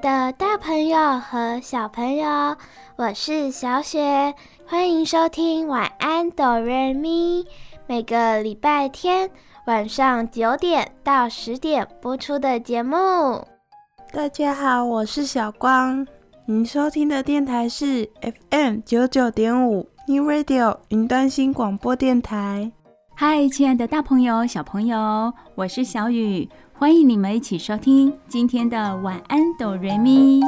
的大朋友和小朋友，我是小雪，欢迎收听晚安哆瑞咪。每个礼拜天晚上九点到十点播出的节目。大家好，我是小光，您收听的电台是 FM 九九点五 New Radio 云端新广播电台。嗨，亲爱的大朋友、小朋友，我是小雨。欢迎你们一起收听今天的晚安哆瑞咪。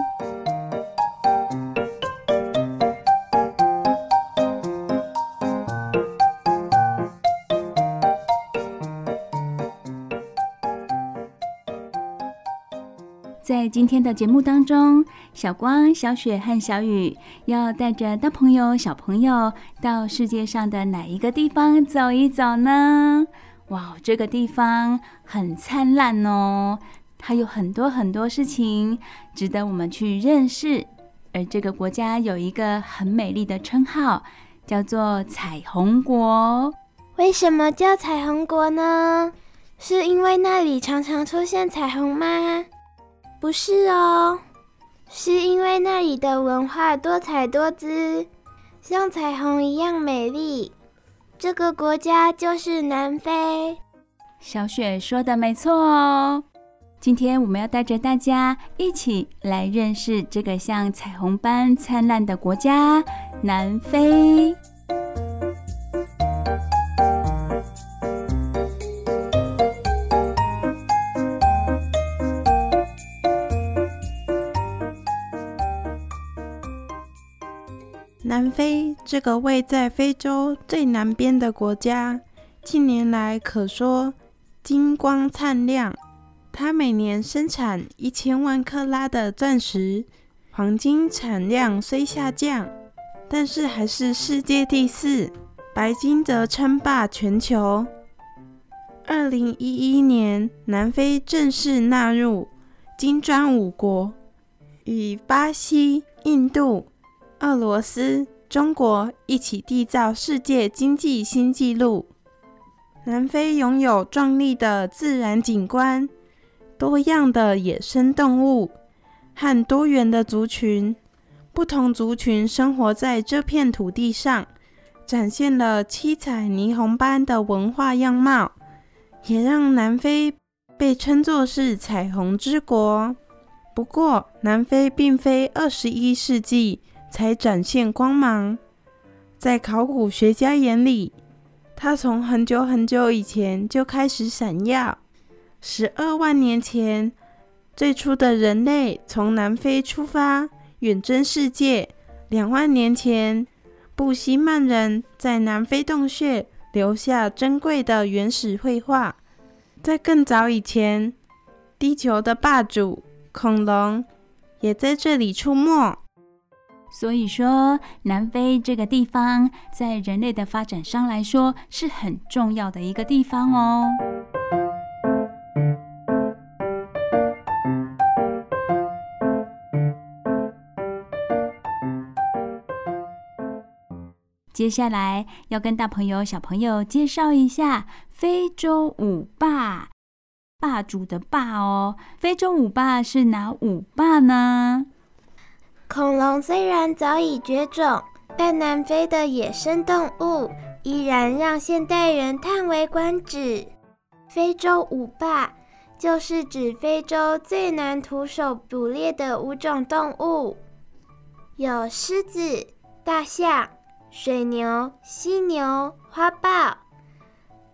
在今天的节目当中，小光、小雪和小雨要带着大朋友、小朋友到世界上的哪一个地方走一走呢？哇，这个地方很灿烂哦，它有很多很多事情值得我们去认识。而这个国家有一个很美丽的称号，叫做彩虹国。为什么叫彩虹国呢？是因为那里常常出现彩虹吗？不是哦，是因为那里的文化多彩多姿，像彩虹一样美丽。这个国家就是南非。小雪说的没错哦。今天我们要带着大家一起来认识这个像彩虹般灿烂的国家——南非。这个位在非洲最南边的国家，近年来可说金光灿亮。它每年生产一千万克拉的钻石，黄金产量虽下降，但是还是世界第四。白金则称霸全球。二零一一年，南非正式纳入金砖五国，与巴西、印度。俄罗斯、中国一起缔造世界经济新纪录。南非拥有壮丽的自然景观、多样的野生动物和多元的族群。不同族群生活在这片土地上，展现了七彩霓虹般的文化样貌，也让南非被称作是彩虹之国。不过，南非并非二十一世纪。才展现光芒，在考古学家眼里，它从很久很久以前就开始闪耀。十二万年前，最初的人类从南非出发，远征世界。两万年前，布希曼人在南非洞穴留下珍贵的原始绘画。在更早以前，地球的霸主恐龙也在这里出没。所以说，南非这个地方在人类的发展上来说是很重要的一个地方哦。接下来要跟大朋友、小朋友介绍一下非洲五霸，霸主的霸哦。非洲五霸是哪五霸呢？恐龙虽然早已绝种，但南非的野生动物依然让现代人叹为观止。非洲五霸就是指非洲最难徒手捕猎的五种动物，有狮子、大象、水牛、犀牛、花豹。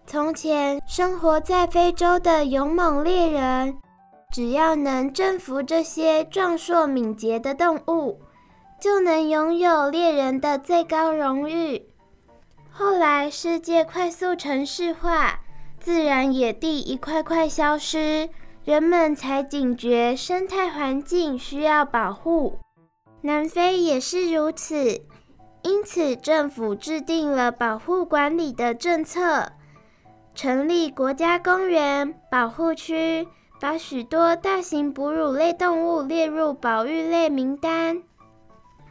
从前生活在非洲的勇猛猎人。只要能征服这些壮硕敏捷的动物，就能拥有猎人的最高荣誉。后来，世界快速城市化，自然野地一块块消失，人们才警觉生态环境需要保护。南非也是如此，因此政府制定了保护管理的政策，成立国家公园保护区，把许多大型哺乳类动物列入保育类名单。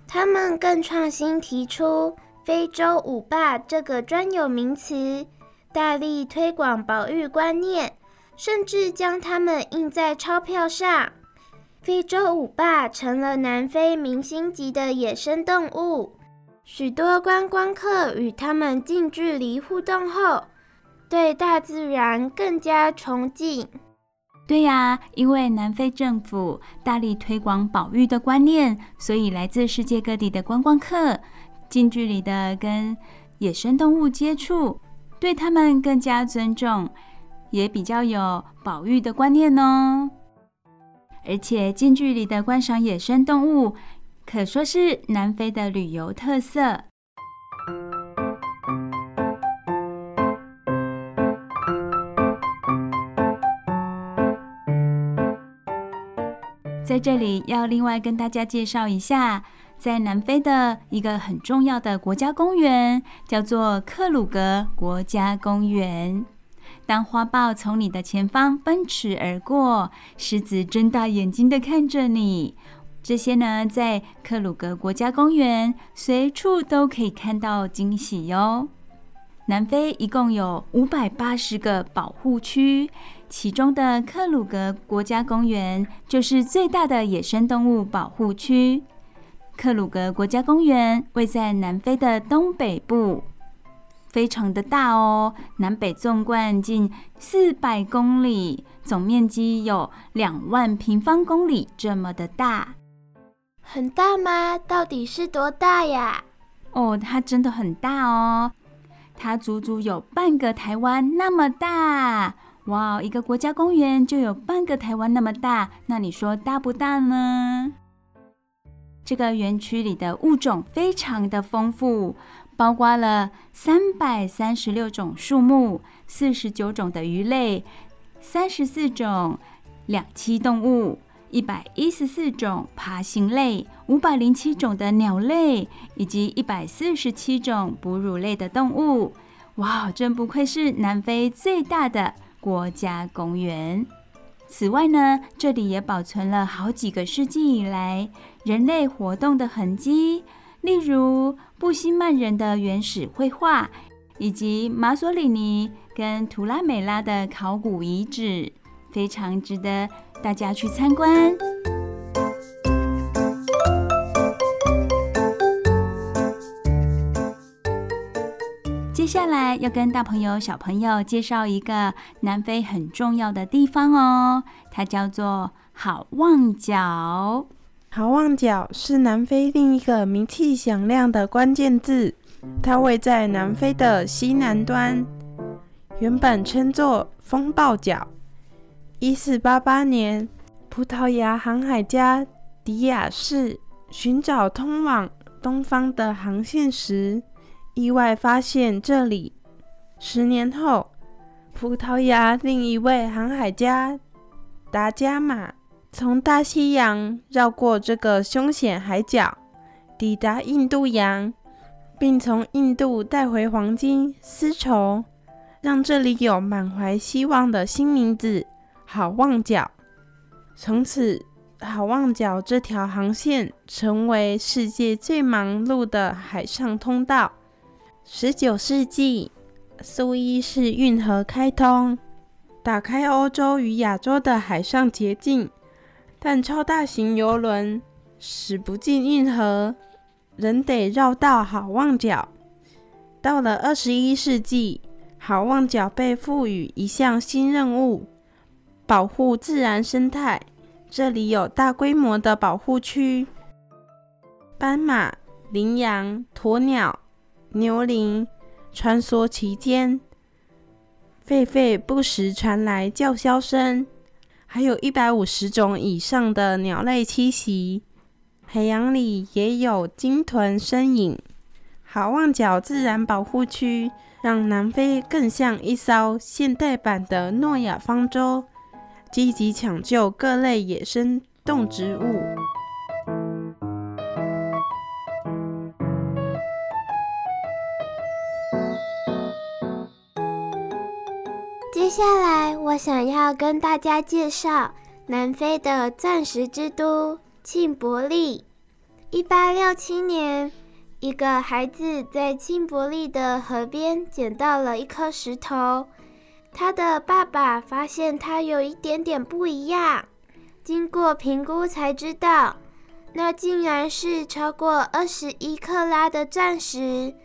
他们更创新提出“非洲五霸”这个专有名词。大力推广保育观念，甚至将它们印在钞票上。非洲五霸成了南非明星级的野生动物，许多观光客与它们近距离互动后，对大自然更加崇敬。对呀，因为南非政府大力推广保育的观念，所以来自世界各地的观光客近距离的跟野生动物接触。对他们更加尊重，也比较有保育的观念哦。而且近距离的观赏野生动物，可说是南非的旅游特色。在这里要另外跟大家介绍一下。在南非的一个很重要的国家公园，叫做克鲁格国家公园。当花豹从你的前方奔驰而过，狮子睁大眼睛的看着你，这些呢，在克鲁格国家公园随处都可以看到惊喜哟。南非一共有五百八十个保护区，其中的克鲁格国家公园就是最大的野生动物保护区。克鲁格国家公园位在南非的东北部，非常的大哦，南北纵贯近四百公里，总面积有两万平方公里，这么的大。很大吗？到底是多大呀？哦，它真的很大哦，它足足有半个台湾那么大。哇，一个国家公园就有半个台湾那么大，那你说大不大呢？这个园区里的物种非常的丰富，包括了三百三十六种树木、四十九种的鱼类、三十四种两栖动物、一百一十四种爬行类、五百零七种的鸟类，以及一百四十七种哺乳类的动物。哇，真不愧是南非最大的国家公园。此外呢，这里也保存了好几个世纪以来人类活动的痕迹，例如布希曼人的原始绘画，以及马索里尼跟图拉美拉的考古遗址，非常值得大家去参观。接下来要跟大朋友、小朋友介绍一个南非很重要的地方哦，它叫做好望角。好望角是南非另一个名气响亮的关键字，它位在南非的西南端，原本称作风暴角。一四八八年，葡萄牙航海家迪亚士寻找通往东方的航线时，意外发现这里。十年后，葡萄牙另一位航海家达伽马从大西洋绕过这个凶险海角，抵达印度洋，并从印度带回黄金、丝绸，让这里有满怀希望的新名字——好望角。从此，好望角这条航线成为世界最忙碌的海上通道。十九世纪，苏伊士运河开通，打开欧洲与亚洲的海上捷径，但超大型游轮驶不进运河，仍得绕道好望角。到了二十一世纪，好望角被赋予一项新任务：保护自然生态。这里有大规模的保护区，斑马、羚羊、鸵鸟。牛羚穿梭其间，狒狒不时传来叫嚣声，还有一百五十种以上的鸟类栖息。海洋里也有鲸豚身影。好望角自然保护区让南非更像一艘现代版的诺亚方舟，积极抢救各类野生动植物。接下来，我想要跟大家介绍南非的钻石之都庆伯利。一八六七年，一个孩子在庆伯利的河边捡到了一颗石头，他的爸爸发现它有一点点不一样，经过评估才知道，那竟然是超过二十一克拉的钻石，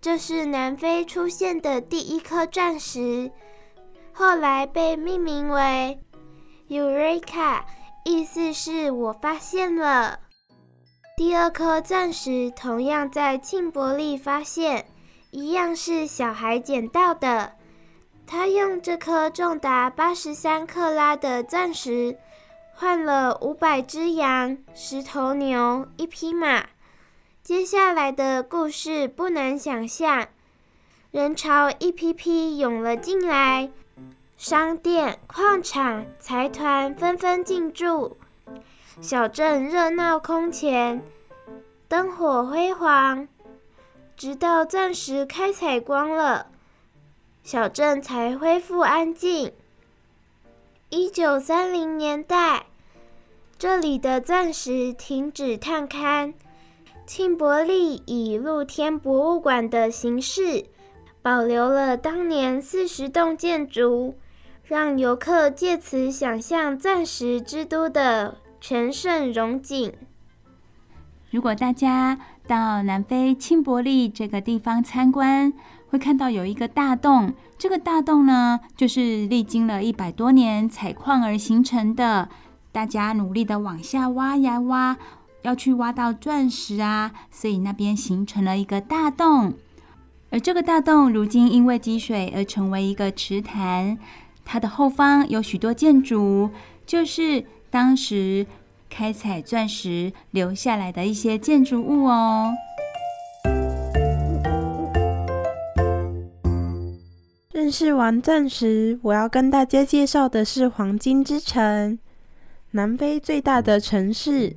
这是南非出现的第一颗钻石。后来被命名为 Eureka，意思是我发现了。第二颗钻石同样在庆伯利发现，一样是小孩捡到的。他用这颗重达八十三克拉的钻石，换了五百只羊、十头牛、一匹马。接下来的故事不难想象，人潮一批批涌了进来。商店、矿场、财团纷纷进驻，小镇热闹空前，灯火辉煌。直到钻石开采光了，小镇才恢复安静。一九三零年代，这里的钻石停止探勘，庆伯利以露天博物馆的形式保留了当年四十栋建筑。让游客借此想象钻石之都的全盛荣景。如果大家到南非钦伯利这个地方参观，会看到有一个大洞。这个大洞呢，就是历经了一百多年采矿而形成的。大家努力的往下挖呀挖，要去挖到钻石啊，所以那边形成了一个大洞。而这个大洞如今因为积水而成为一个池潭。它的后方有许多建筑，就是当时开采钻石留下来的一些建筑物哦。认识完钻石，我要跟大家介绍的是黄金之城。南非最大的城市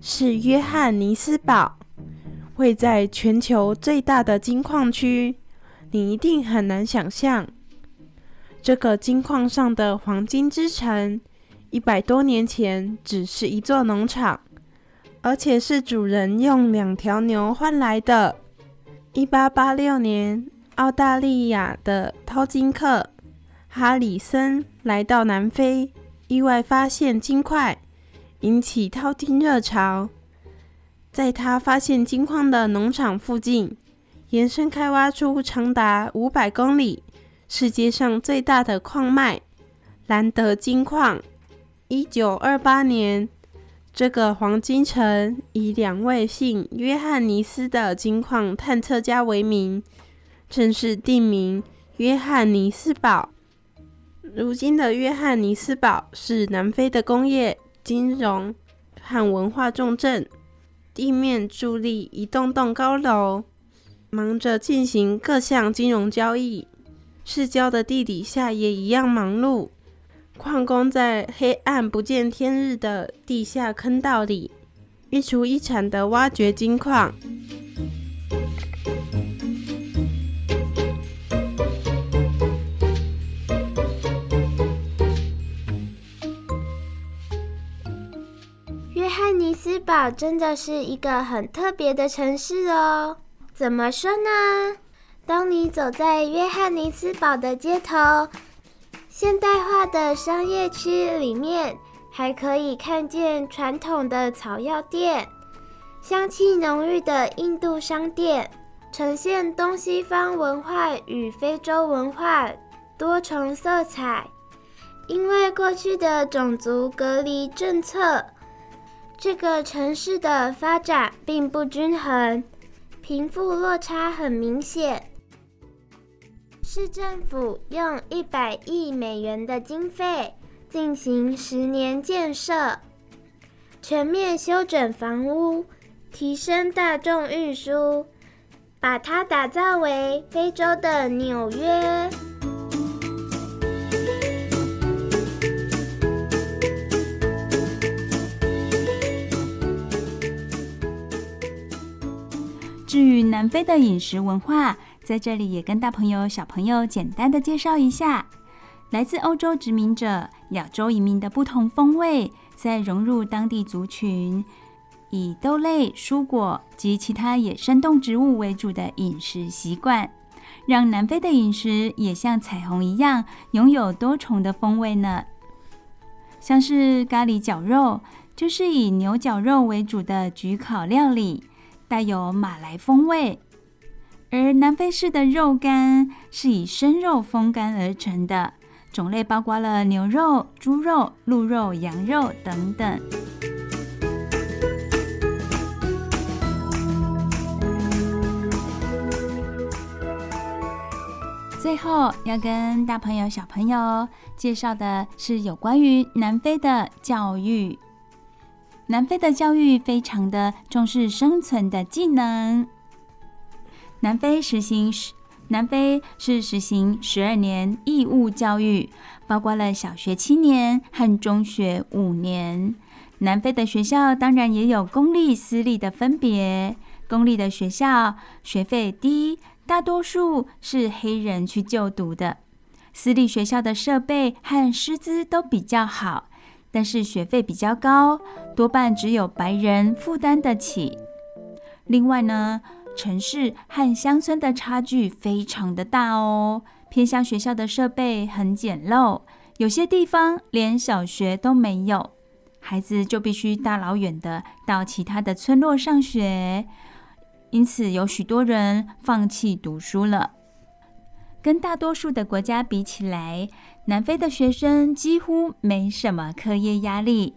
是约翰尼斯堡，位在全球最大的金矿区，你一定很难想象。这个金矿上的黄金之城，一百多年前只是一座农场，而且是主人用两条牛换来的。一八八六年，澳大利亚的淘金客哈里森来到南非，意外发现金块，引起淘金热潮。在他发现金矿的农场附近，延伸开挖出长达五百公里。世界上最大的矿脉兰德金矿，一九二八年，这个黄金城以两位姓约翰尼斯的金矿探测家为名，正式定名约翰尼斯堡。如今的约翰尼斯堡是南非的工业、金融和文化重镇，地面伫立一栋栋高楼，忙着进行各项金融交易。市郊的地底下也一样忙碌，矿工在黑暗不见天日的地下坑道里，一锄一铲的挖掘金矿。约翰尼斯堡真的是一个很特别的城市哦，怎么说呢？当你走在约翰尼斯堡的街头，现代化的商业区里面，还可以看见传统的草药店、香气浓郁的印度商店，呈现东西方文化与非洲文化多重色彩。因为过去的种族隔离政策，这个城市的发展并不均衡，贫富落差很明显。市政府用一百亿美元的经费进行十年建设，全面修整房屋，提升大众运输，把它打造为非洲的纽约。至于南非的饮食文化，在这里也跟大朋友、小朋友简单的介绍一下。来自欧洲殖民者、亚洲移民的不同风味，在融入当地族群，以豆类、蔬果及其他野生动植物为主的饮食习惯，让南非的饮食也像彩虹一样，拥有多重的风味呢。像是咖喱绞肉，就是以牛绞肉为主的焗烤料理，带有马来风味；而南非式的肉干是以生肉风干而成的。种类包括了牛肉、猪肉、鹿肉、羊肉等等。最后要跟大朋友、小朋友介绍的是有关于南非的教育。南非的教育非常的重视生存的技能。南非实行南非是实行十二年义务教育，包括了小学七年和中学五年。南非的学校当然也有公立、私立的分别。公立的学校学费低，大多数是黑人去就读的。私立学校的设备和师资都比较好，但是学费比较高，多半只有白人负担得起。另外呢，城市和乡村的差距非常的大哦。偏乡学校的设备很简陋，有些地方连小学都没有，孩子就必须大老远的到其他的村落上学，因此有许多人放弃读书了。跟大多数的国家比起来，南非的学生几乎没什么课业压力，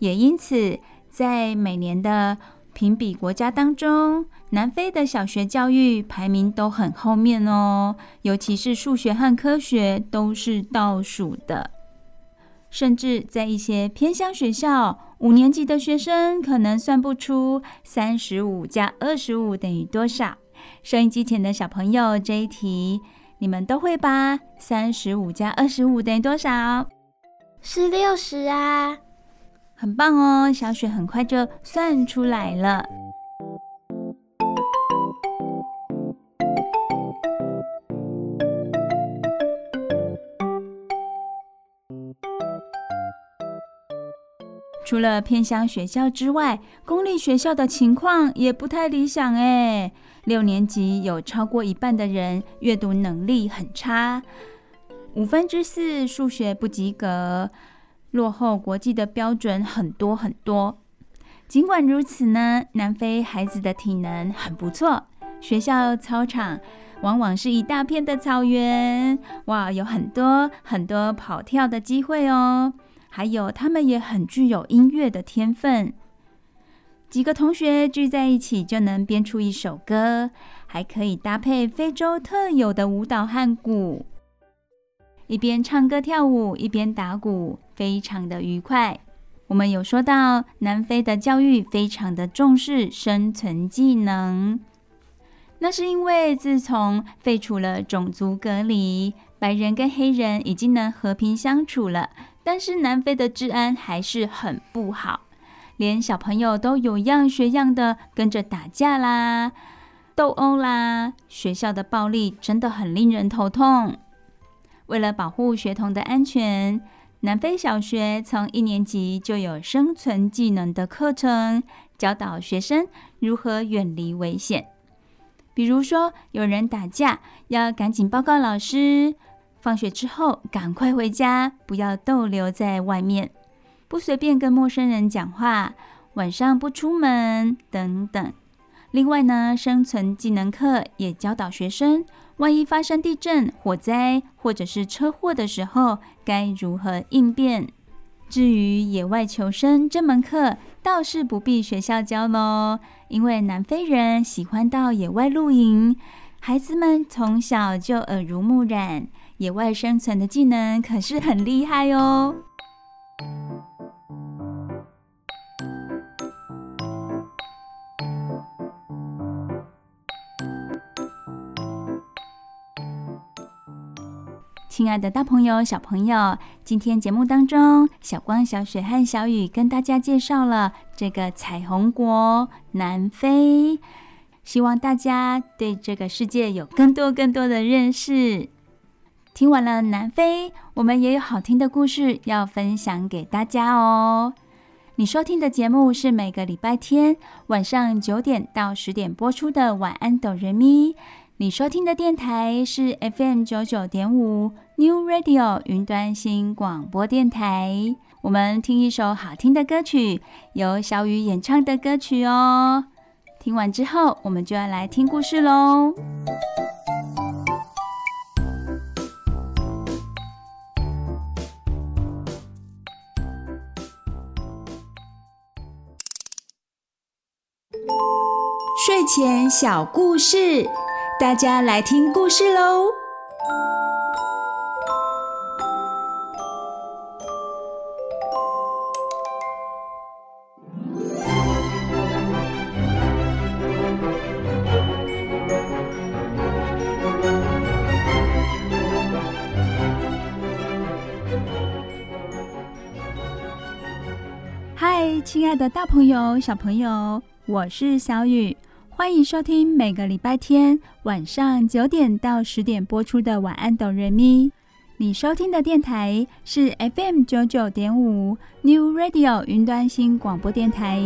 也因此在每年的评比国家当中，南非的小学教育排名都很后面哦，尤其是数学和科学都是倒数的。甚至在一些偏乡学校，五年级的学生可能算不出三十五加二十五等于多少。收音机前的小朋友，这一题你们都会吧？三十五加二十五等于多少？是六十啊。很棒哦，小雪很快就算出来了。除了偏乡学校之外，公立学校的情况也不太理想诶。六年级有超过一半的人阅读能力很差，五分之四数学不及格。落后国际的标准很多很多。尽管如此呢，南非孩子的体能很不错。学校操场往往是一大片的草原，哇，有很多很多跑跳的机会哦。还有，他们也很具有音乐的天分。几个同学聚在一起就能编出一首歌，还可以搭配非洲特有的舞蹈和鼓。一边唱歌跳舞，一边打鼓，非常的愉快。我们有说到，南非的教育非常的重视生存技能，那是因为自从废除了种族隔离，白人跟黑人已经能和平相处了。但是南非的治安还是很不好，连小朋友都有样学样的跟着打架啦、斗殴啦，学校的暴力真的很令人头痛。为了保护学童的安全，南非小学从一年级就有生存技能的课程，教导学生如何远离危险。比如说，有人打架，要赶紧报告老师；放学之后赶快回家，不要逗留在外面；不随便跟陌生人讲话；晚上不出门等等。另外呢，生存技能课也教导学生。万一发生地震、火灾或者是车祸的时候，该如何应变？至于野外求生这门课，倒是不必学校教喽，因为南非人喜欢到野外露营，孩子们从小就耳濡目染，野外生存的技能可是很厉害哦。亲爱的大朋友、小朋友，今天节目当中，小光、小雪和小雨跟大家介绍了这个彩虹国南非，希望大家对这个世界有更多更多的认识。听完了南非，我们也有好听的故事要分享给大家哦。你收听的节目是每个礼拜天晚上九点到十点播出的《晚安，哆瑞咪》。你收听的电台是 FM 九九点五 New Radio 云端新广播电台。我们听一首好听的歌曲，由小雨演唱的歌曲哦。听完之后，我们就要来听故事喽。睡前小故事。大家来听故事喽！嗨，亲爱的大朋友、小朋友，我是小雨。欢迎收听每个礼拜天晚上九点到十点播出的《晚安，哆瑞咪》。你收听的电台是 FM 九九点五 New Radio 云端新广播电台。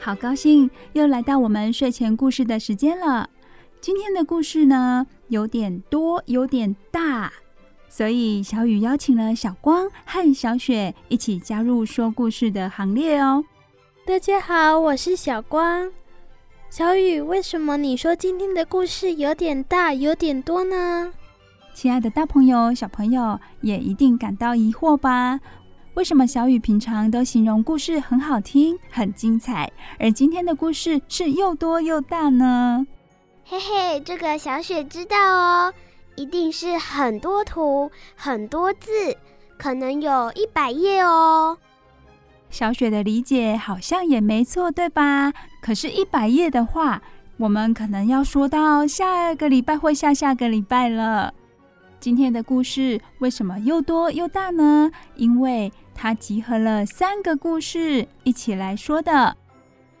好高兴又来到我们睡前故事的时间了。今天的故事呢，有点多，有点大，所以小雨邀请了小光和小雪一起加入说故事的行列哦。大家好，我是小光。小雨，为什么你说今天的故事有点大，有点多呢？亲爱的大朋友、小朋友也一定感到疑惑吧？为什么小雨平常都形容故事很好听、很精彩，而今天的故事是又多又大呢？嘿嘿，这个小雪知道哦，一定是很多图、很多字，可能有一百页哦。小雪的理解好像也没错，对吧？可是，一百页的话，我们可能要说到下个礼拜或下下个礼拜了。今天的故事为什么又多又大呢？因为它集合了三个故事一起来说的。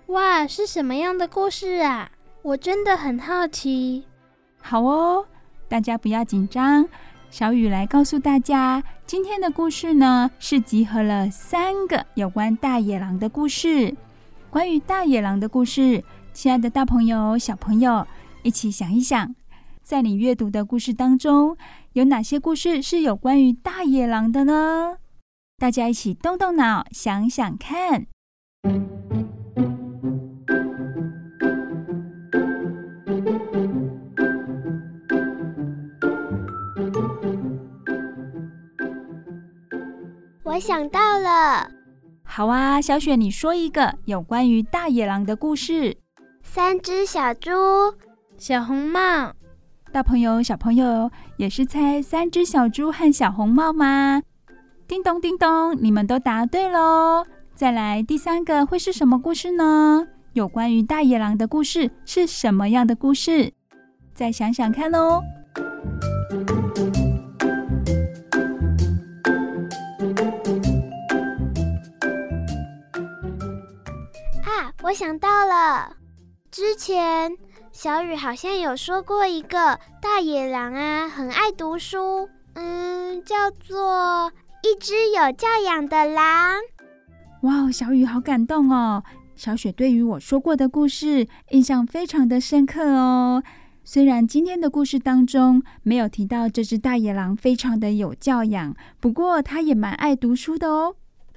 哇，是什么样的故事啊？我真的很好奇。好哦，大家不要紧张。小雨来告诉大家，今天的故事呢，是集合了三个有关大野狼的故事。关于大野狼的故事，亲爱的大朋友、小朋友，一起想一想，在你阅读的故事当中，有哪些故事是有关于大野狼的呢？大家一起动动脑，想想看。我想到了，好啊，小雪，你说一个有关于大野狼的故事。三只小猪，小红帽。大朋友、小朋友也是猜三只小猪和小红帽吗？叮咚叮咚，你们都答对喽！再来第三个会是什么故事呢？有关于大野狼的故事是什么样的故事？再想想看喽。我想到了，之前小雨好像有说过一个大野狼啊，很爱读书，嗯，叫做一只有教养的狼。哇哦，小雨好感动哦！小雪对于我说过的故事印象非常的深刻哦。虽然今天的故事当中没有提到这只大野狼非常的有教养，不过它也蛮爱读书的哦。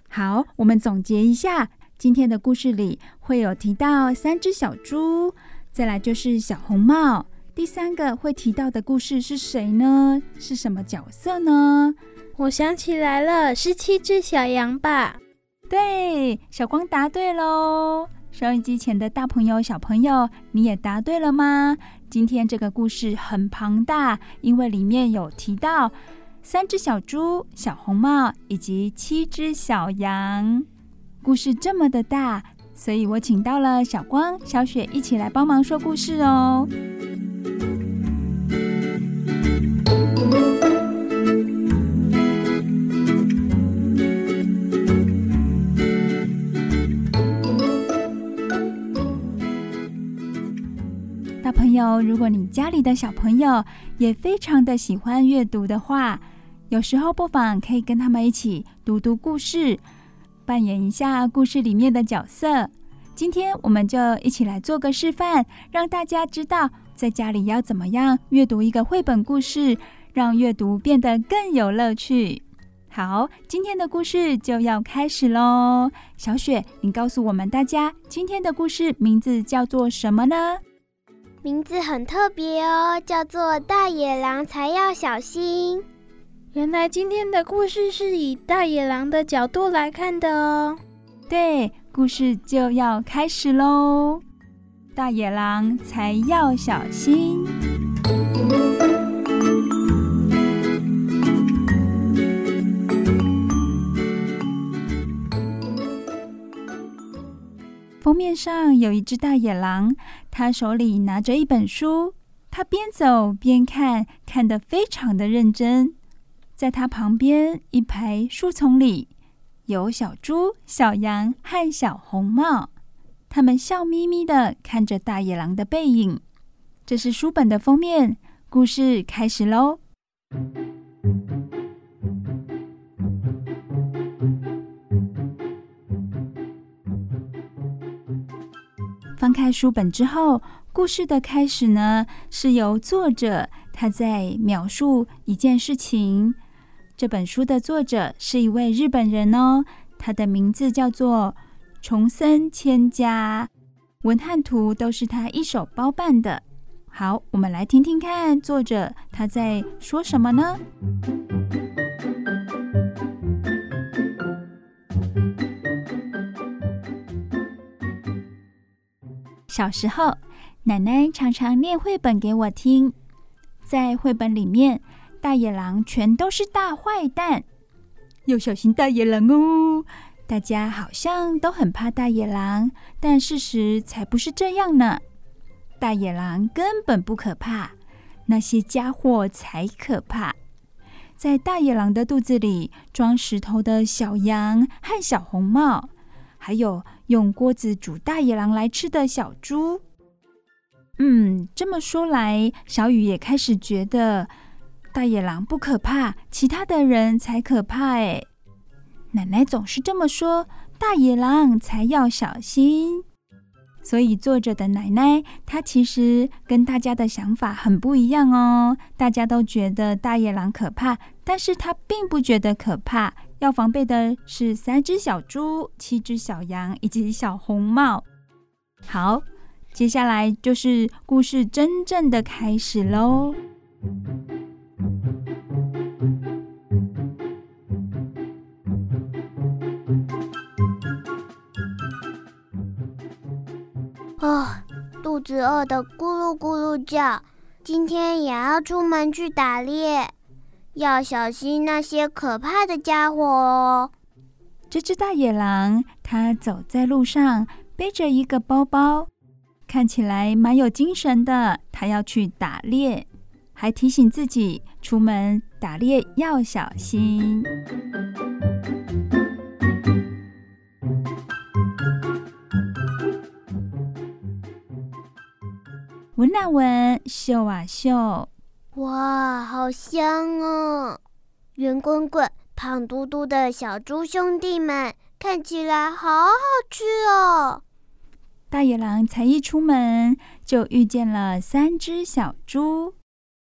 好，我们总结一下。今天的故事里会有提到三只小猪，再来就是小红帽。第三个会提到的故事是谁呢？是什么角色呢？我想起来了，是七只小羊吧？对，小光答对喽。收音机前的大朋友、小朋友，你也答对了吗？今天这个故事很庞大，因为里面有提到三只小猪、小红帽以及七只小羊。故事这么的大，所以我请到了小光、小雪一起来帮忙说故事哦。大朋友，如果你家里的小朋友也非常的喜欢阅读的话，有时候不妨可以跟他们一起读读故事，扮演一下故事里面的角色。今天我们就一起来做个示范，让大家知道在家里要怎么样阅读一个绘本故事，让阅读变得更有乐趣。好，今天的故事就要开始喽。小雪，你告诉我们大家，今天的故事名字叫做什么呢？名字很特别哦，叫做《大野狼才要小心》。原来今天的故事是以大野狼的角度来看的哦。对，故事就要开始喽。大野狼才要小心。封面上有一只大野狼，它手里拿着一本书，它边走边看，看得非常的认真。在他旁边一排树丛里，有小猪、小羊和小红帽，他们笑眯眯的看着大野狼的背影。这是书本的封面，故事开始喽。翻开书本之后，故事的开始呢，是由作者他在描述一件事情。这本书的作者是一位日本人哦，他的名字叫做重森千佳，文翰图都是他一手包办的。好，我们来听听看作者他在说什么呢？小时候，奶奶常常念绘本给我听。在绘本里面，大野狼全都是大坏蛋，要小心大野狼哦！大家好像都很怕大野狼，但事实才不是这样呢。大野狼根本不可怕，那些家伙才可怕。在大野狼的肚子里装石头的小羊和小红帽。还有用锅子煮大野狼来吃的小猪。嗯，这么说来，小雨也开始觉得大野狼不可怕，其他的人才可怕。哎，奶奶总是这么说，大野狼才要小心。所以作者的奶奶，她其实跟大家的想法很不一样哦。大家都觉得大野狼可怕，但是她并不觉得可怕。要防备的是三只小猪、七只小羊以及小红帽。好，接下来就是故事真正的开始喽。哦，肚子饿得咕噜咕噜叫，今天也要出门去打猎。要小心那些可怕的家伙哦！这只大野狼，它走在路上，背着一个包包，看起来蛮有精神的。它要去打猎，还提醒自己出门打猎要小心。闻啊闻，嗅啊嗅。哇，好香哦！圆滚滚、胖嘟嘟的小猪兄弟们看起来好好吃哦。大野狼才一出门，就遇见了三只小猪。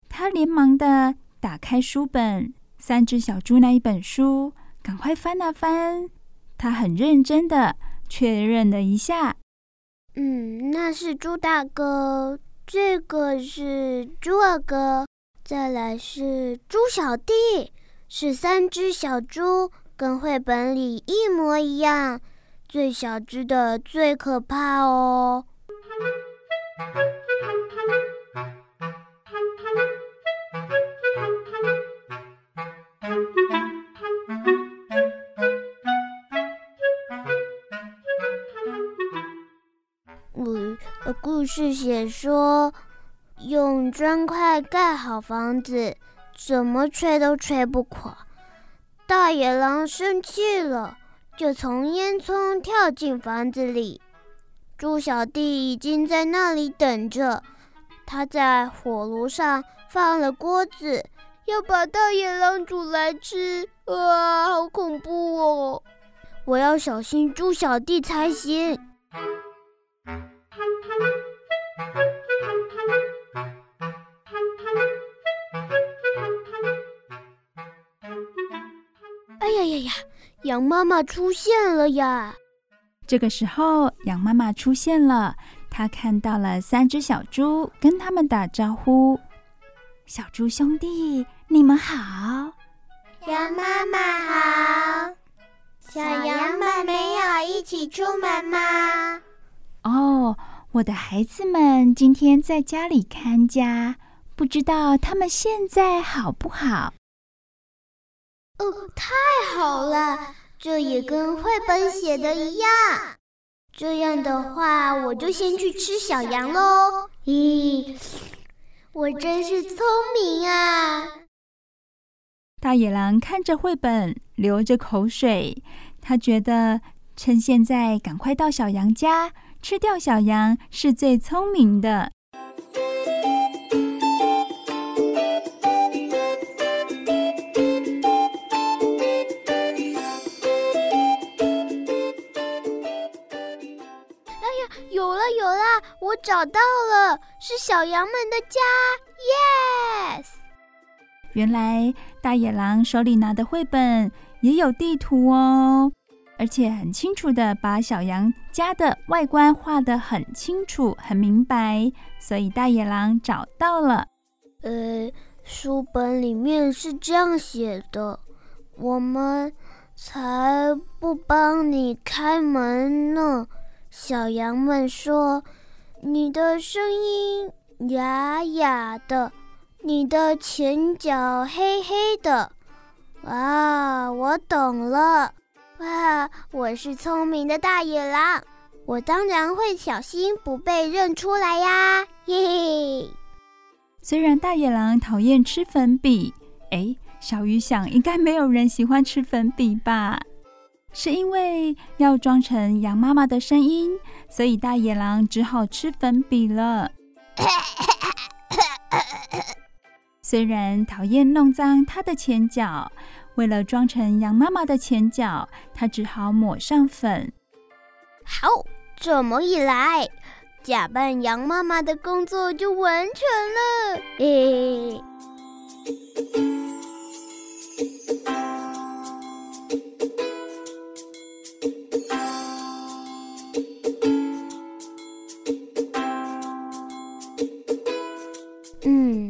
他连忙的打开书本，三只小猪那一本书，赶快翻啊翻。他很认真的确认了一下，嗯，那是猪大哥，这个是猪二哥。再来是猪小弟，是三只小猪，跟绘本里一模一样。最小只的最可怕哦。故事写说，用砖块盖好房子，怎么吹都吹不垮。大野狼生气了，就从烟囱跳进房子里。猪小弟已经在那里等着，他在火炉上放了锅子，要把大野狼煮来吃。哇，好恐怖哦！我要小心猪小弟才行。哎呀呀呀！羊妈妈出现了呀！这个时候，羊妈妈出现了，她看到了三只小猪，跟他们打招呼：“小猪兄弟，你们好！”羊妈妈好。小羊们没有一起出门吗？哦，我的孩子们今天在家里看家，不知道他们现在好不好？哦，太好了，这也跟绘本写的一样。这样的话，我就先去吃小羊喽。咦，我真是聪明啊！大野狼看着绘本，流着口水。他觉得趁现在赶快到小羊家吃掉小羊是最聪明的。哎呀，有了有了，我找到了，是小羊们的家，yes！原来大野狼手里拿的绘本也有地图哦，而且很清楚地把小羊家的外观画得很清楚、很明白，所以大野狼找到了。呃，书本里面是这样写的：“我们才不帮你开门呢。”小羊们说：“你的声音哑哑的。”你的前脚黑黑的，哇，我懂了，哇，我是聪明的大野狼，我当然会小心不被认出来呀，嘿嘿。虽然大野狼讨厌吃粉笔，哎，小鱼想应该没有人喜欢吃粉笔吧？是因为要装成羊妈妈的声音，所以大野狼只好吃粉笔了。虽然讨厌弄脏它的前脚，为了装成羊妈妈的前脚，他只好抹上粉。好，这么一来，假扮羊妈妈的工作就完成了。诶。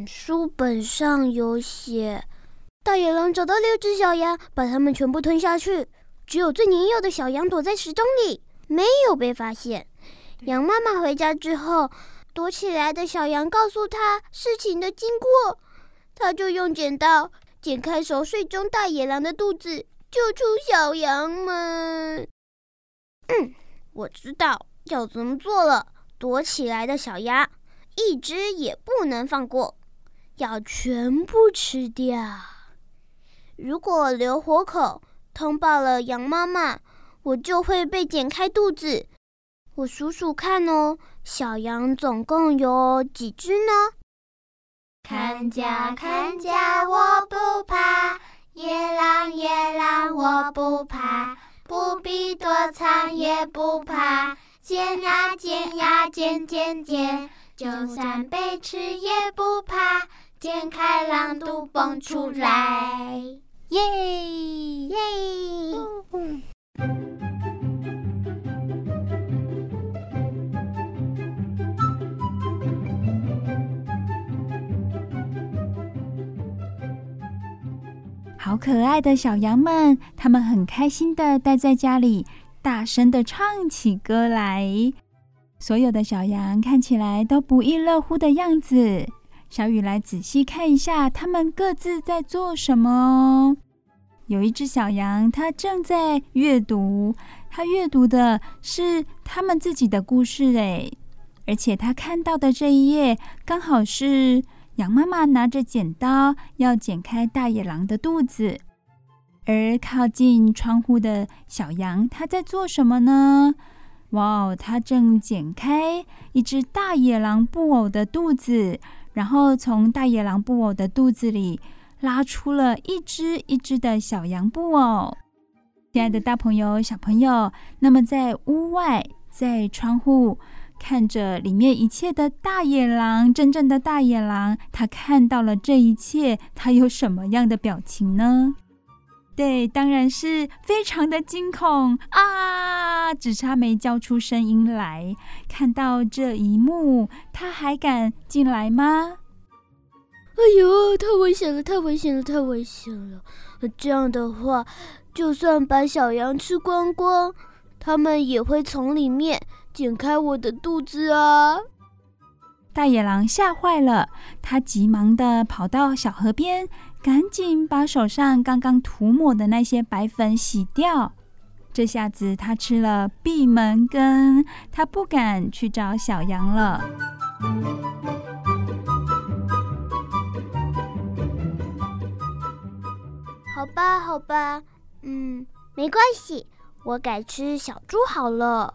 书本上有写，大野狼找到六只小羊，把它们全部吞下去。只有最年幼的小羊躲在石洞里，没有被发现。羊妈妈回家之后，躲起来的小羊告诉她事情的经过，她就用剪刀剪开熟睡中大野狼的肚子，救出小羊们。嗯，我知道要怎么做了。躲起来的小羊，一只也不能放过。要全部吃掉。如果留活口，通报了羊妈妈，我就会被剪开肚子。我数数看哦，小羊总共有几只呢？看家看家，我不怕，野狼野狼，我不怕，不必躲藏也不怕，剪呀剪呀剪剪剪，就算被吃也不怕。剪开狼肚蹦出来，耶耶！好可爱的小羊们，它们很开心的待在家里，大声的唱起歌来。所有的小羊看起来都不亦乐乎的样子。小雨来仔细看一下，他们各自在做什么哦。有一只小羊，它正在阅读，它阅读的是他们自己的故事。诶，而且它看到的这一页，刚好是羊妈妈拿着剪刀要剪开大野狼的肚子。而靠近窗户的小羊，它在做什么呢？哇哦，它正剪开一只大野狼布偶的肚子，然后从大野狼布偶的肚子里拉出了一只一只的小羊布偶。亲爱的大朋友、小朋友，那么在屋外，在窗户看着里面一切的大野狼，真正的大野狼，他看到了这一切，他有什么样的表情呢？对，当然是非常的惊恐啊！只差没叫出声音来。看到这一幕，他还敢进来吗？哎呦，太危险了！太危险了！太危险了！这样的话，就算把小羊吃光光，他们也会从里面剪开我的肚子啊！大野狼吓坏了，他急忙的跑到小河边。赶紧把手上刚刚涂抹的那些白粉洗掉。这下子他吃了闭门羹，他不敢去找小羊了。好吧，好吧，嗯，没关系，我改吃小猪好了。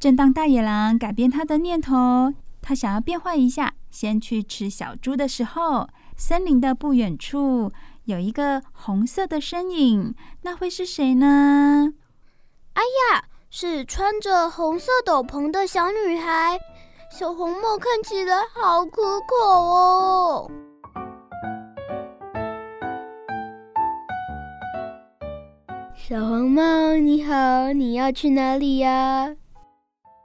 正当大野狼改变他的念头，他想要变换一下，先去吃小猪的时候。森林的不远处有一个红色的身影，那会是谁呢？哎呀，是穿着红色斗篷的小女孩。小红帽看起来好可口哦。小红帽你好，你要去哪里呀？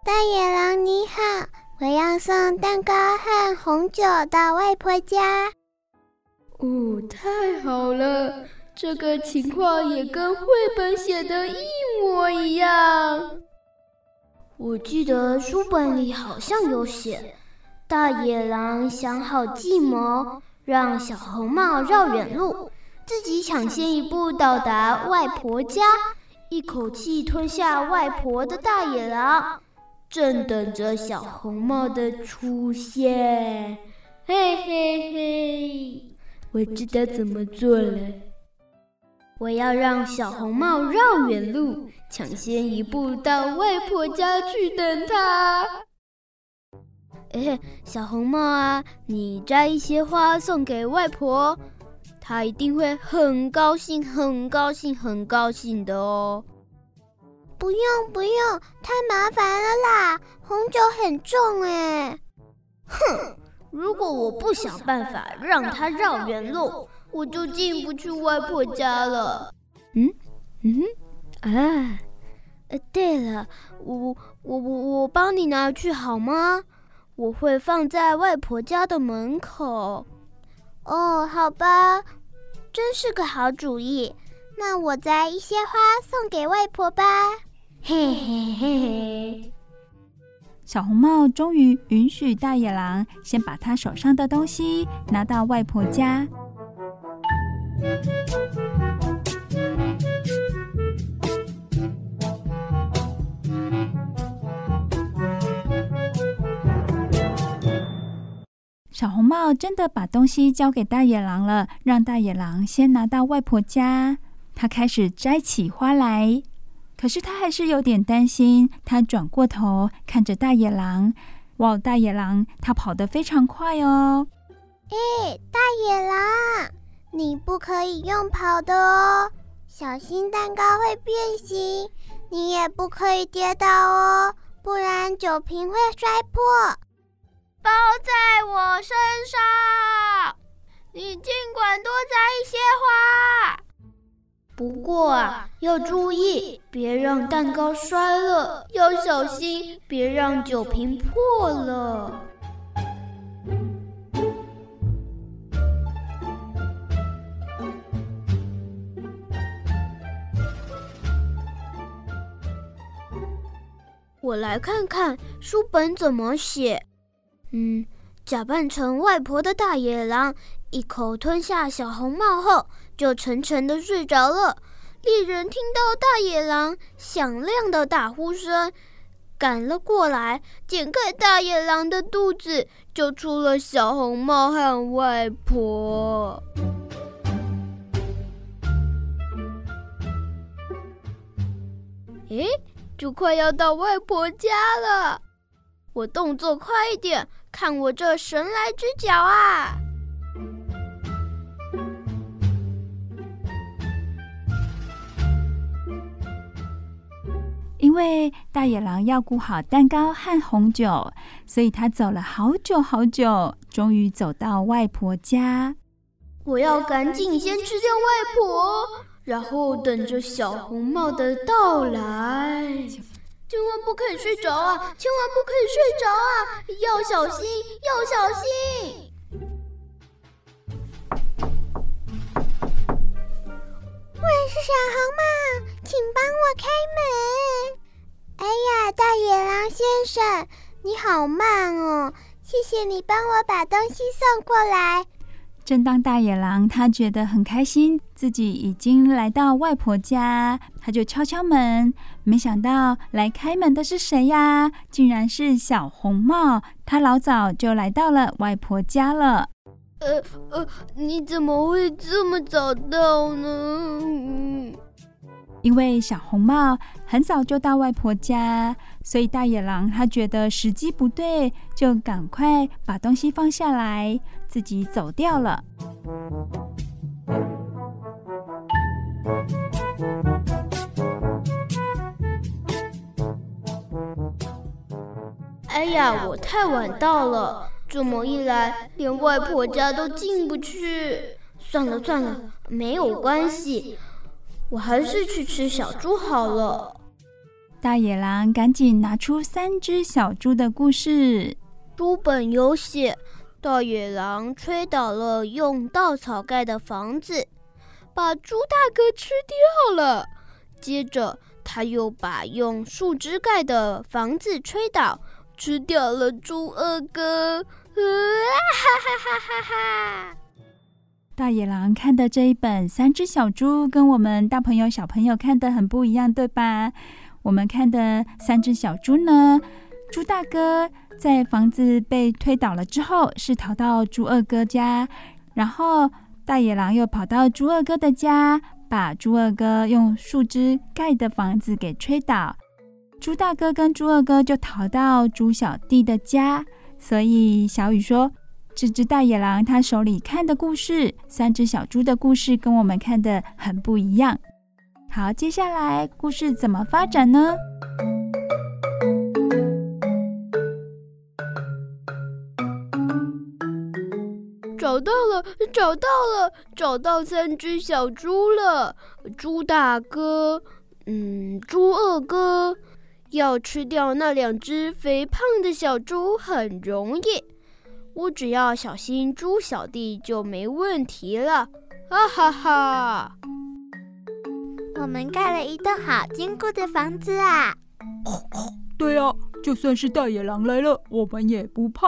大野狼你好，我要送蛋糕和红酒到外婆家。哦，太好了！这个情况也跟绘本写的一模一样。我记得书本里好像有写，大野狼想好计谋，让小红帽绕远路，自己抢先一步到达外婆家，一口气吞下外婆的大野狼，正等着小红帽的出现。嘿嘿嘿。我知道怎么做了。我要让小红帽绕远路，抢先一步到外婆家去等她。哎，小红帽啊，你摘一些花送给外婆，她一定会很高兴、很高兴、很高兴的哦。不用不用，太麻烦了啦，红酒很重哎。哼。如果我不想办法让他绕远路，我就进不去外婆家了。嗯嗯啊，呃，对了，我我我我帮你拿去好吗？我会放在外婆家的门口。哦，好吧，真是个好主意。那我摘一些花送给外婆吧。嘿嘿嘿嘿。小红帽终于允许大野狼先把他手上的东西拿到外婆家。小红帽真的把东西交给大野狼了，让大野狼先拿到外婆家。他开始摘起花来。可是他还是有点担心，他转过头看着大野狼，哇，大野狼他跑得非常快哦！诶，大野狼，你不可以用跑的哦，小心蛋糕会变形，你也不可以跌倒哦，不然酒瓶会摔破。包在我身上，你尽管多摘一些花。不过啊，要注意，别让蛋糕摔了，要小心，别让酒瓶破了。我来看看书本怎么写。嗯，假扮成外婆的大野狼，一口吞下小红帽后。就沉沉的睡着了。猎人听到大野狼响亮的打呼声，赶了过来，剪开大野狼的肚子，救出了小红帽和外婆。诶，就快要到外婆家了，我动作快一点，看我这神来之脚啊！因为大野狼要顾好蛋糕和红酒，所以他走了好久好久，终于走到外婆家。我要赶紧先吃掉外婆。然后等着小红帽的到来，千万不可以睡着啊！千万不可以睡着啊！要小心，要小心！我是小红帽，请帮我开门。哎呀，大野狼先生，你好慢哦！谢谢你帮我把东西送过来。正当大野狼他觉得很开心，自己已经来到外婆家，他就敲敲门，没想到来开门的是谁呀？竟然是小红帽，他老早就来到了外婆家了。呃呃，你怎么会这么早到呢？因为小红帽很早就到外婆家，所以大野狼他觉得时机不对，就赶快把东西放下来，自己走掉了。哎呀，我太晚到了，这么一来，连外婆家都进不去。算了算了，没有关系。我还是去吃小猪好了。大野狼赶紧拿出三只小猪的故事。书本有写，大野狼吹倒了用稻草盖的房子，把猪大哥吃掉了。接着，他又把用树枝盖的房子吹倒，吃掉了猪二哥。哈哈哈哈！大野狼看的这一本《三只小猪》跟我们大朋友小朋友看的很不一样，对吧？我们看的《三只小猪》呢，猪大哥在房子被推倒了之后，是逃到猪二哥家，然后大野狼又跑到猪二哥的家，把猪二哥用树枝盖的房子给吹倒。猪大哥跟猪二哥就逃到猪小弟的家，所以小雨说。这只大野狼他手里看的故事，三只小猪的故事跟我们看的很不一样。好，接下来故事怎么发展呢？找到了，找到了，找到三只小猪了。猪大哥，嗯，猪二哥，要吃掉那两只肥胖的小猪很容易。我只要小心猪小弟就没问题了，哈哈哈！我们盖了一栋好坚固的房子啊！对啊，就算是大野狼来了，我们也不怕。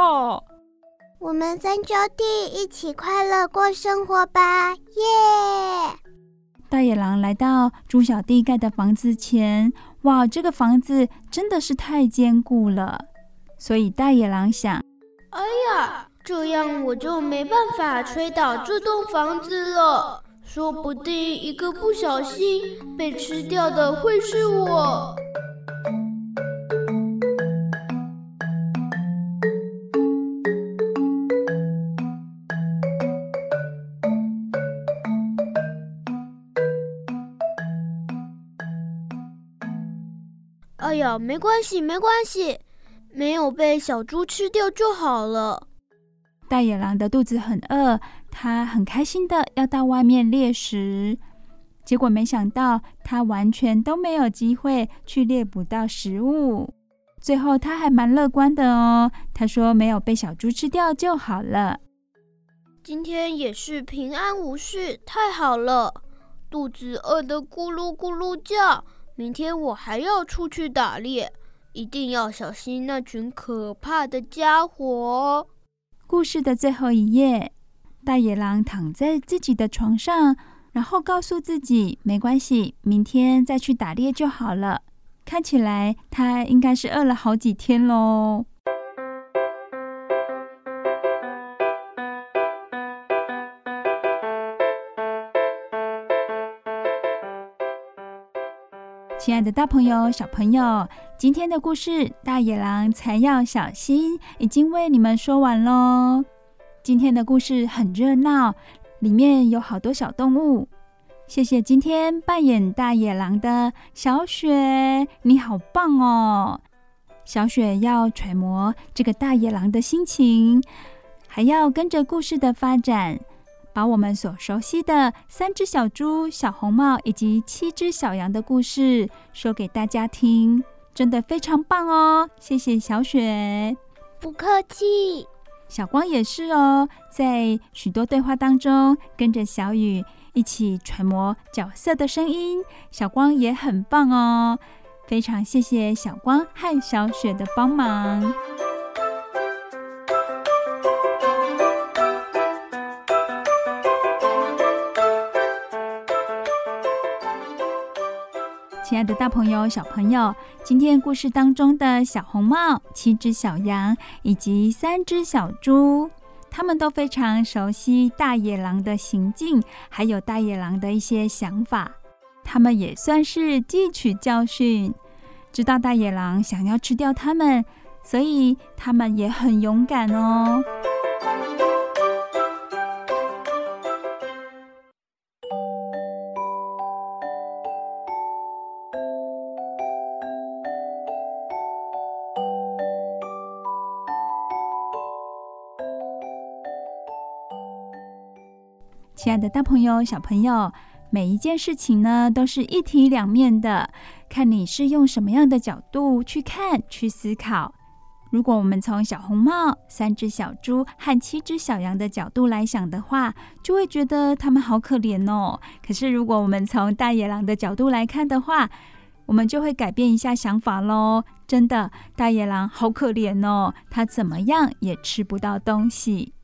我们三兄弟一起快乐过生活吧，耶！大野狼来到猪小弟盖的房子前，哇，这个房子真的是太坚固了，所以大野狼想。哎呀，这样我就没办法吹倒这栋房子了。说不定一个不小心被吃掉的会是我。呀，没关系，没关系。没有被小猪吃掉就好了。大野狼的肚子很饿，他很开心的要到外面猎食，结果没想到他完全都没有机会去猎捕到食物。最后他还蛮乐观的哦，他说没有被小猪吃掉就好了。今天也是平安无事，太好了。肚子饿得咕噜咕噜叫，明天我还要出去打猎。一定要小心那群可怕的家伙。故事的最后一页，大野狼躺在自己的床上，然后告诉自己没关系，明天再去打猎就好了。看起来他应该是饿了好几天喽。亲爱的大朋友、小朋友，今天的故事《大野狼才要小心》已经为你们说完喽。今天的故事很热闹，里面有好多小动物。谢谢今天扮演大野狼的小雪，你好棒哦！小雪要揣摩这个大野狼的心情，还要跟着故事的发展。把我们所熟悉的三只小猪、小红帽以及七只小羊的故事说给大家听，真的非常棒哦！谢谢小雪，不客气。小光也是哦，在许多对话当中跟着小雨一起揣摩角色的声音，小光也很棒哦！非常谢谢小光和小雪的帮忙。亲爱的大朋友、小朋友，今天故事当中的小红帽、七只小羊以及三只小猪，他们都非常熟悉大野狼的行径，还有大野狼的一些想法。他们也算是汲取教训，知道大野狼想要吃掉他们，所以他们也很勇敢哦。亲爱的大朋友、小朋友，每一件事情呢，都是一体两面的，看你是用什么样的角度去看、去思考。如果我们从小红帽、三只小猪和七只小羊的角度来想的话，就会觉得他们好可怜哦。可是如果我们从大野狼的角度来看的话，我们就会改变一下想法喽。真的，大野狼好可怜哦，它怎么样也吃不到东西。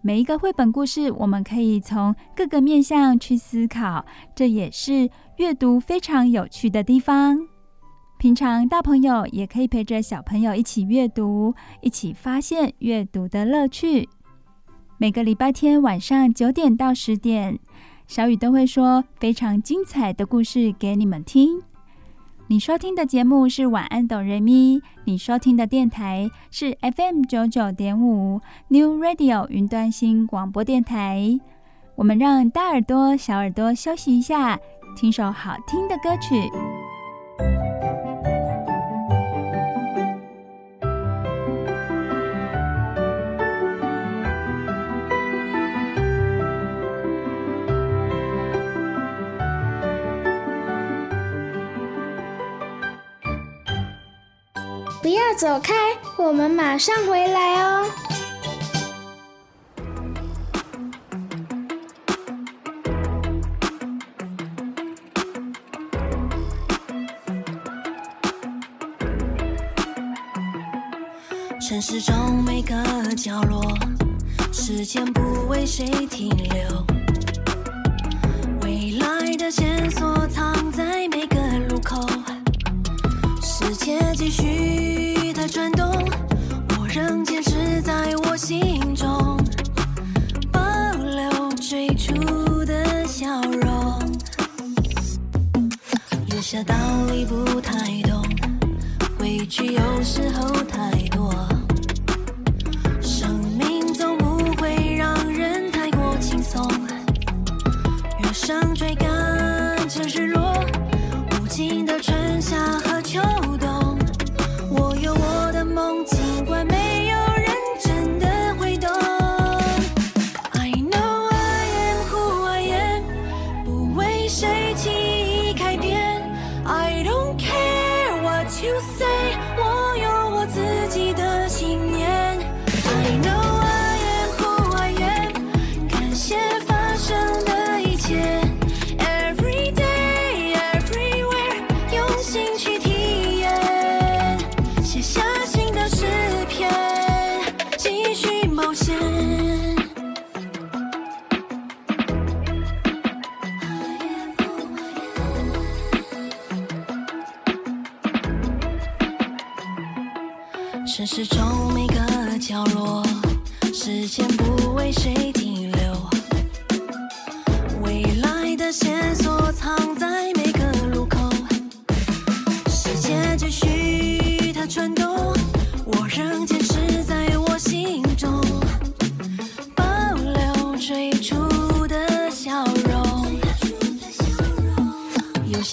每一个绘本故事，我们可以从各个面向去思考，这也是阅读非常有趣的地方。平常大朋友也可以陪着小朋友一起阅读，一起发现阅读的乐趣。每个礼拜天晚上九点到十点，小雨都会说非常精彩的故事给你们听。你收听的节目是晚安哆瑞咪，你收听的电台是 FM 九九点五 New Radio 云端新广播电台。我们让大耳朵、小耳朵休息一下，听首好听的歌曲。不要走开，我们马上回来哦。城市中每个角落，时间不为谁停留，未来的线索藏在每个路口，世界继续。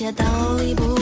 些道理不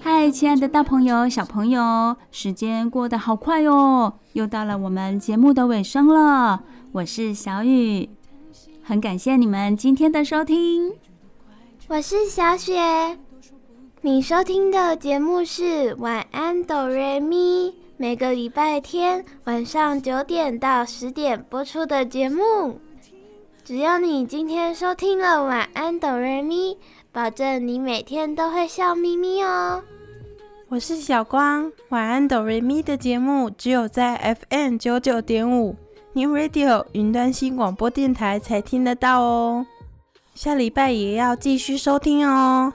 嗨，亲爱的大朋友、小朋友，时间过得好快哦，又到了我们节目的尾声了。我是小雨，很感谢你们今天的收听。我是小雪，你收听的节目是晚安哆瑞咪，每个礼拜天晚上九点到十点播出的节目。只要你今天收听了晚安哆瑞咪。保证你每天都会笑眯眯哦！我是小光，晚安哆瑞咪的节目只有在 FM 九九点五 New Radio 云端新广播电台才听得到哦。下礼拜也要继续收听哦。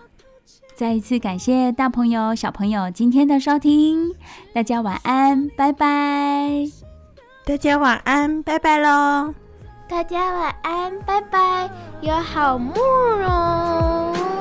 再一次感谢大朋友、小朋友今天的收听，大家晚安，拜拜！大家晚安，拜拜喽！大家晚安，拜拜！有好梦哦。